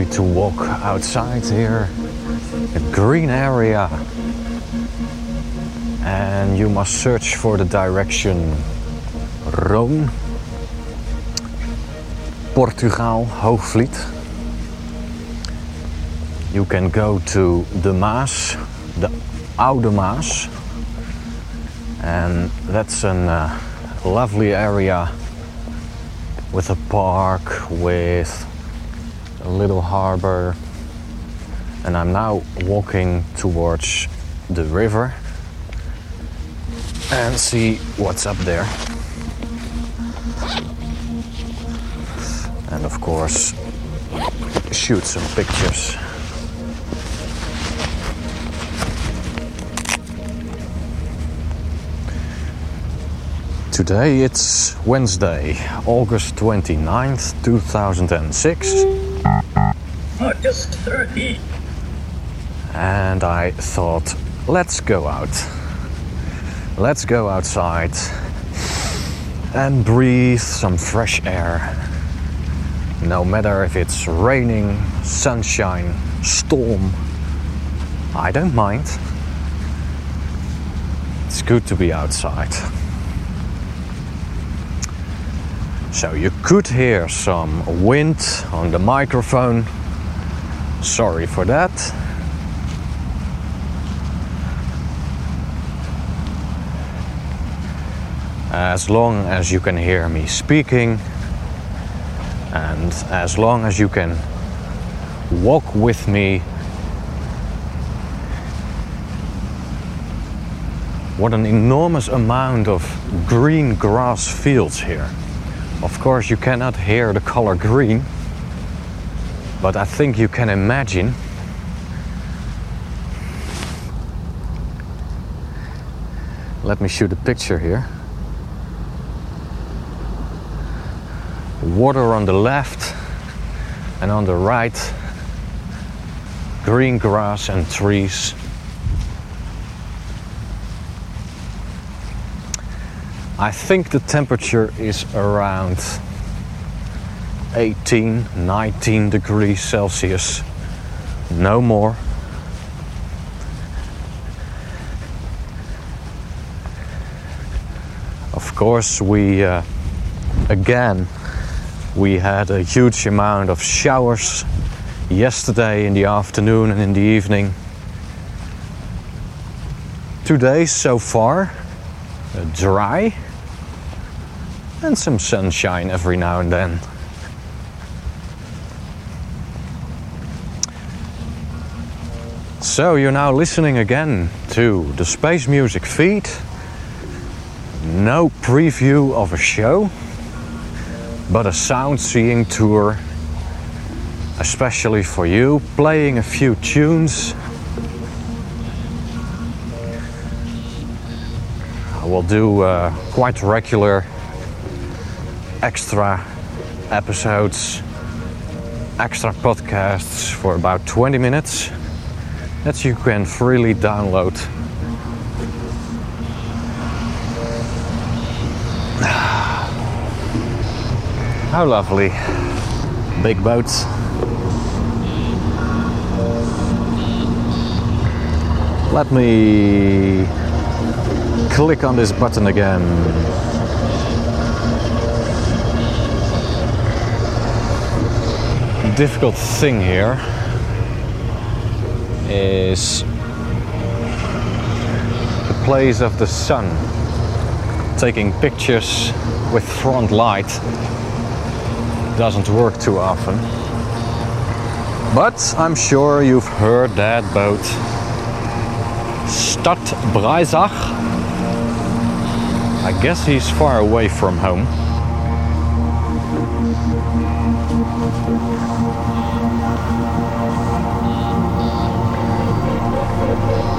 lovely to walk outside here. A green area. And you must search for the direction Rhoon, Poortugaal, Hoogvliet. You can go to the Maas, the Oude Maas. And that's a uh, lovely area with a park, with a little harbor. And I'm now walking towards the river and see what's up there. And of course, shoot some pictures. Today it's Wednesday, August 29th, 2006. Oh, August 30. And I thought, let's go out. Let's go outside and breathe some fresh air. No matter if it's raining, sunshine, storm, I don't mind. It's good to be outside. So you could hear some wind on the microphone. Sorry for that. As long as you can hear me speaking, and as long as you can walk with me, what an enormous amount of green grass fields here. Of course, you cannot hear the color green, but I think you can imagine. Let me shoot a picture here. Water on the left and on the right, green grass and trees. I think the temperature is around 18, 19 degrees Celsius, no more. Of course, we uh, again we had a huge amount of showers yesterday in the afternoon and in the evening. Two days so far, uh, dry and some sunshine every now and then. So you're now listening again to the Space Music feed. No preview of a show, but a sound seeing tour, especially for you, playing a few tunes. I will do uh, quite regular extra episodes, extra podcasts for about 20 minutes that you can freely download. How lovely. Big boats. Let me click on this button again. Difficult thing here is the place of the sun. Taking pictures with front light doesn't work too often. But I'm sure you've heard that boat. Stad Breisach. I guess he's far away from home. Thank you.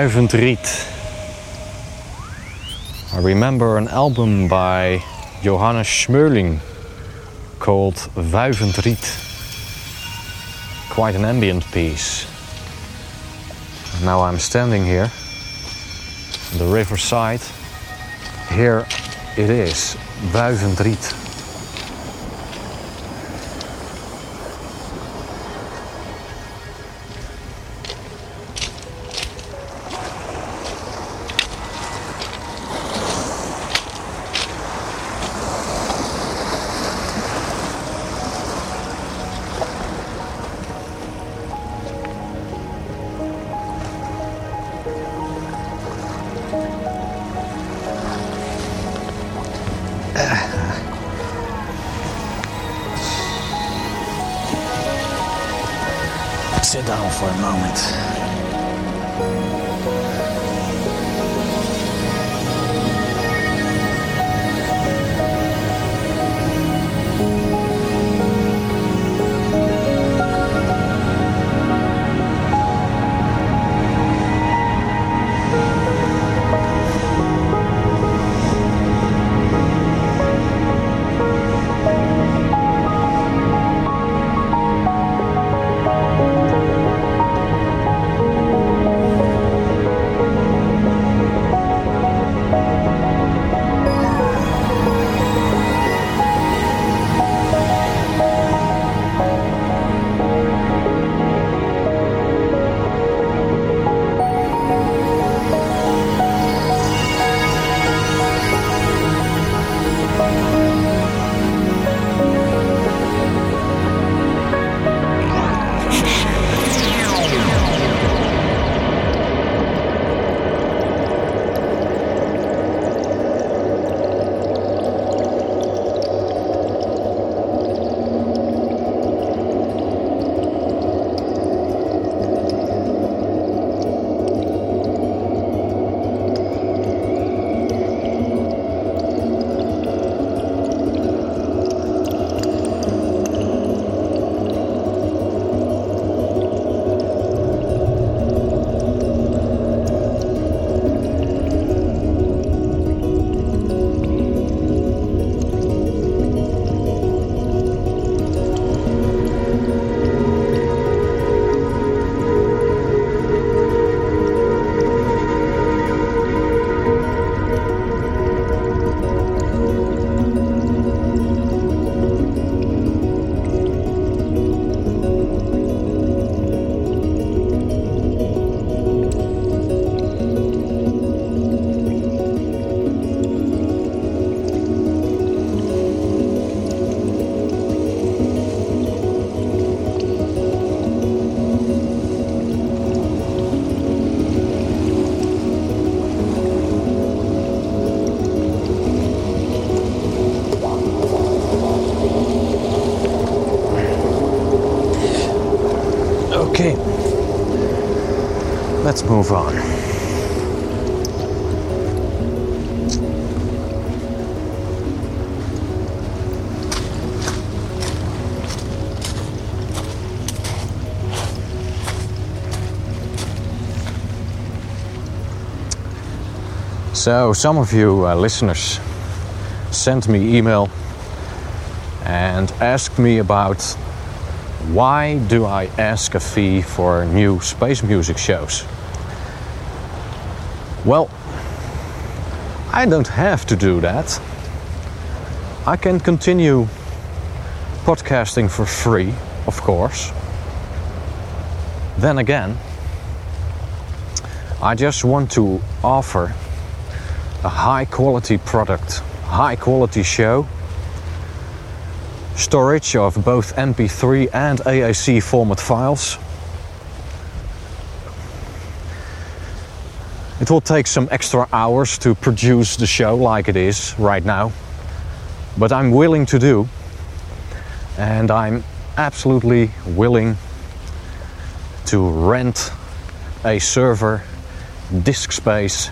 Wuivendriet. I remember an album by Johannes Schmoelling called Wuivendriet. Quite an ambient piece. Now I'm standing here on the riverside. Here it is, Wuivendriet. Sit down for a moment. Let's move on. So, some of you uh, listeners sent me email and asked me about why do I ask a fee for new space music shows? Well, I don't have to do that. I can continue podcasting for free, of course. Then again, I just want to offer a high quality product, high quality show storage of both MP3 and AAC format files. It will take some extra hours to produce the show like it is right now, but I'm willing to do, and I'm absolutely willing to rent a server, disk space,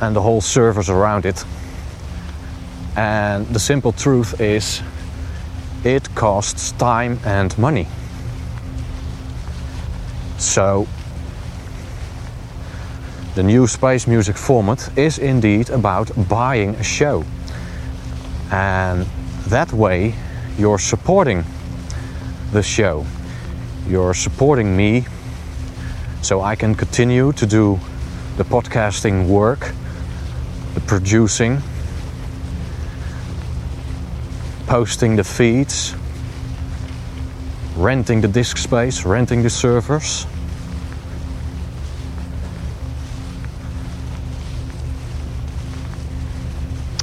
and the whole servers around it. And the simple truth is, it costs time and money. So, the new space music format is indeed about buying a show. And that way, you're supporting the show. You're supporting me so I can continue to do the podcasting work, the producing, posting the feeds, renting the disk space, renting the servers.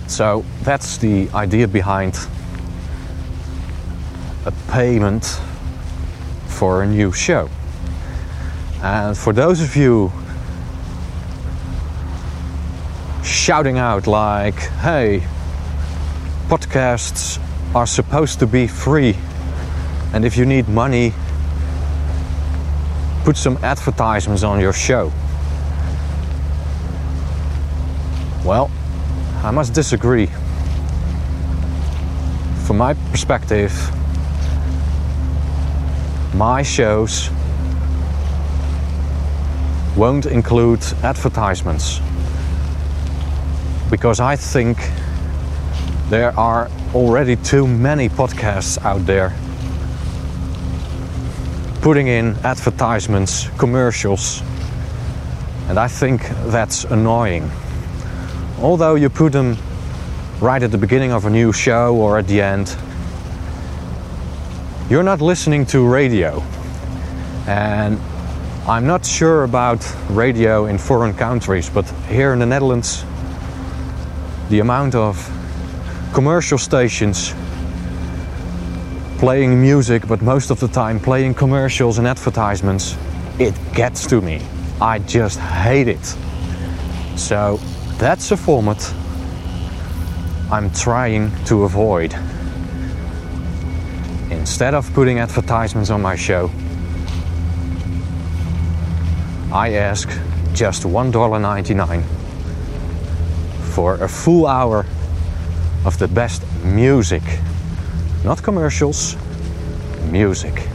So that's the idea behind a payment for a new show. And for those of you shouting out, like, hey, podcasts are supposed to be free, and if you need money, put some advertisements on your show. Well, I must disagree. From my perspective, my shows won't include advertisements because I think there are already too many podcasts out there putting in advertisements, commercials, and I think that's annoying. Although you put them right at the beginning of a new show or at the end, you're not listening to radio. And I'm not sure about radio in foreign countries, but here in the Netherlands, the amount of commercial stations playing music, but most of the time playing commercials and advertisements, it gets to me. I just hate it. So that's a format I'm trying to avoid. Instead of putting advertisements on my show, I ask just $1.99 for a full hour of the best music. Not commercials, music.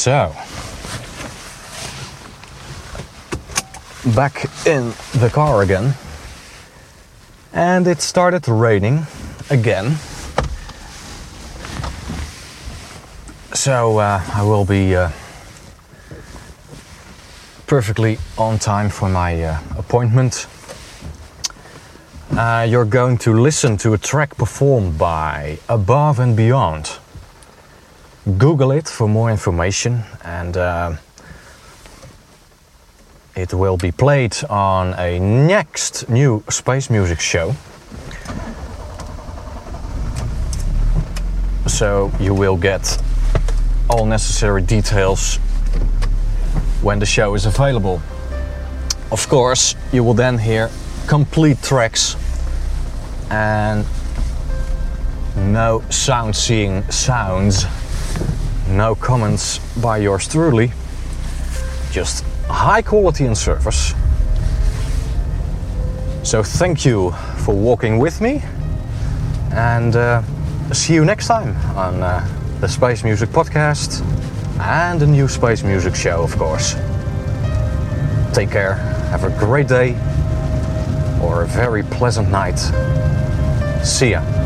So, back in the car again, and it started raining again. So, uh, I will be uh, perfectly on time for my uh, appointment. Uh, you're going to listen to a track performed by Above and Beyond. Google it for more information, and uh, it will be played on a next new space music show. So you will get all necessary details when the show is available. Of course, you will then hear complete tracks and no sound seeing sounds, no comments by yours truly, just high quality and service. So, thank you for walking with me and uh, see you next time on uh, the Space Music Podcast and the new Space Music Show, of course. Take care, have a great day or a very pleasant night. See ya.